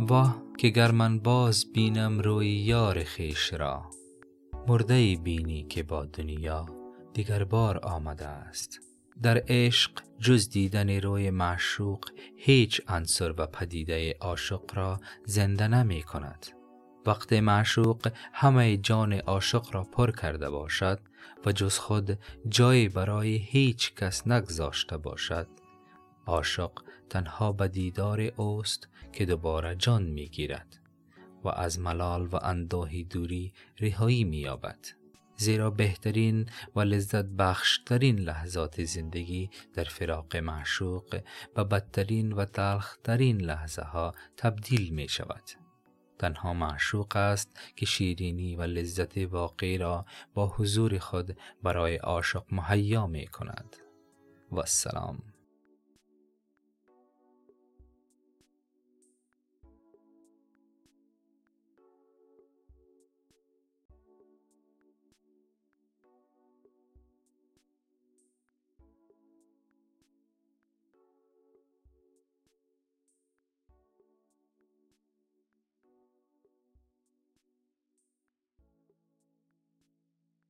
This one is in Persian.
واه که گر من باز بینم روی یار خیش را مرده بینی که با دنیا دیگر بار آمده است. در عشق جز دیدن روی معشوق هیچ عنصر و پدیده عاشق را زنده نمی کند. وقت معشوق همه جان عاشق را پر کرده باشد و جز خود جایی برای هیچ کس نگذاشته باشد. عاشق تنها به دیدار اوست که دوباره جان می گیرد و از ملال و اندوهی دوری رهایی می یابد زیرا بهترین و لذت بخشترین لحظات زندگی در فراق معشوق به بدترین و تلخترین لحظه ها تبدیل می شود. تنها معشوق است که شیرینی و لذت واقعی را با حضور خود برای عاشق مهیا می کند. و السلام